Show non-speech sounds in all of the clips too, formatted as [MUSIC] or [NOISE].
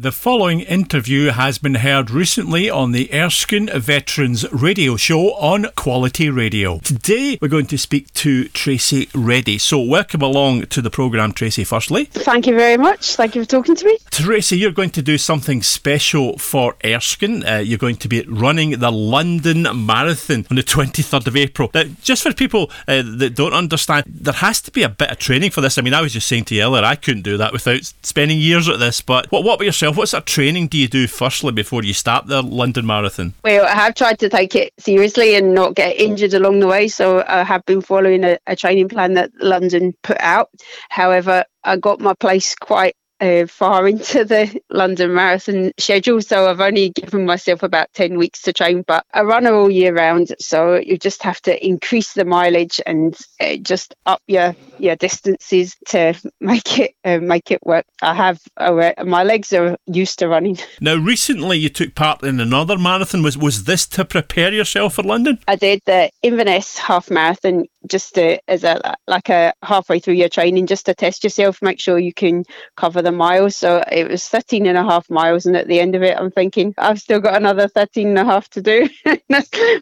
The following interview has been heard recently on the Erskine Veterans Radio Show on Quality Radio. Today we're going to speak to Tracy Reddy. So, welcome along to the programme, Tracy, firstly. Thank you very much. Thank you for talking to me. Tracy, you're going to do something special for Erskine. Uh, you're going to be running the London Marathon on the 23rd of April. Now, just for people uh, that don't understand, there has to be a bit of training for this. I mean, I was just saying to you earlier, I couldn't do that without spending years at this. But what, what about yourself? What sort of training do you do firstly before you start the London Marathon? Well, I have tried to take it seriously and not get injured along the way. So I have been following a, a training plan that London put out. However, I got my place quite uh, far into the London Marathon schedule, so I've only given myself about 10 weeks to train. But I run all year round, so you just have to increase the mileage and uh, just up your your distances to make it uh, make it work. I have uh, my legs are used to running. [LAUGHS] Now, recently you took part in another marathon. Was was this to prepare yourself for London? I did the Inverness half marathon just to, as a like a halfway through your training, just to test yourself, make sure you can cover the miles. So it was 13 and a half miles, and at the end of it, I'm thinking I've still got another 13 and a half to do. [LAUGHS]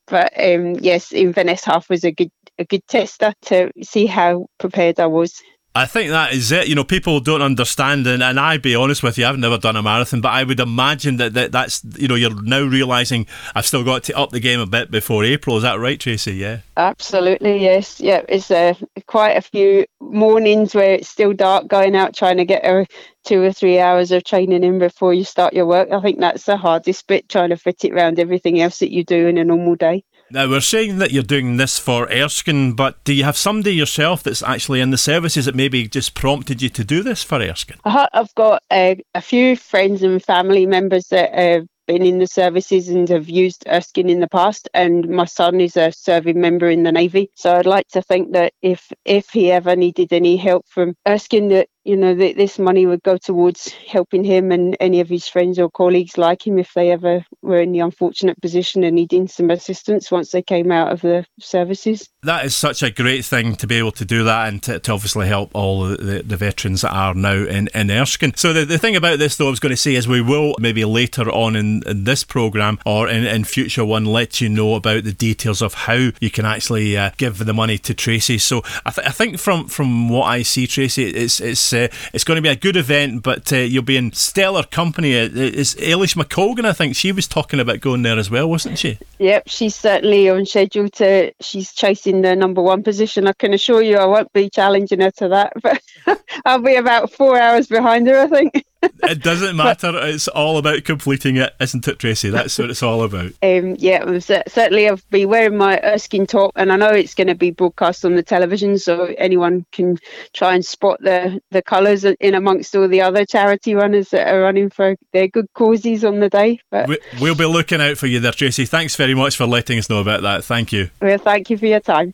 but um, yes, Inverness half was a good a good tester to see how prepared I was. I think that is it. You know, people don't understand, and, and I'd be honest with you, I've never done a marathon, but I would imagine that, that that's, you know, you're now realising I've still got to up the game a bit before April. Is that right, Tracy? Yeah. Absolutely, yes. Yeah, it's uh, quite a few mornings where it's still dark going out trying to get a two or three hours of training in before you start your work. I think that's the hardest bit, trying to fit it around everything else that you do in a normal day. Now, we're saying that you're doing this for Erskine, but do you have somebody yourself that's actually in the services that maybe just prompted you to do this for Erskine? I've got uh, a few friends and family members that have been in the services and have used Erskine in the past, and my son is a serving member in the Navy. So I'd like to think that if if he ever needed any help from Erskine, that you know, that this money would go towards helping him and any of his friends or colleagues like him if they ever were in the unfortunate position and needing some assistance once they came out of the services. That is such a great thing to be able to do that and to, to obviously help all the, the veterans that are now in, in Erskine. So, the, the thing about this, though, I was going to say is we will maybe later on in, in this programme or in, in future one let you know about the details of how you can actually uh, give the money to Tracy. So, I, th- I think from, from what I see, Tracy, it's, it's uh, it's going to be a good event, but uh, you'll be in stellar company. It's Eilish McColgan, I think. She was talking about going there as well, wasn't she? Yep, she's certainly on schedule to. She's chasing the number one position. I can assure you, I won't be challenging her to that, but [LAUGHS] I'll be about four hours behind her, I think it doesn't matter. It's all about completing it, isn't it, Tracy? That's what it's all about. Um, yeah, certainly I've been wearing my Erskine top, and I know it's going to be broadcast on the television, so anyone can try and spot the the colours in amongst all the other charity runners that are running for their good causes on the day. But we'll be looking out for you there, Tracy. Thanks very much for letting us know about that. Thank you. Well, thank you for your time.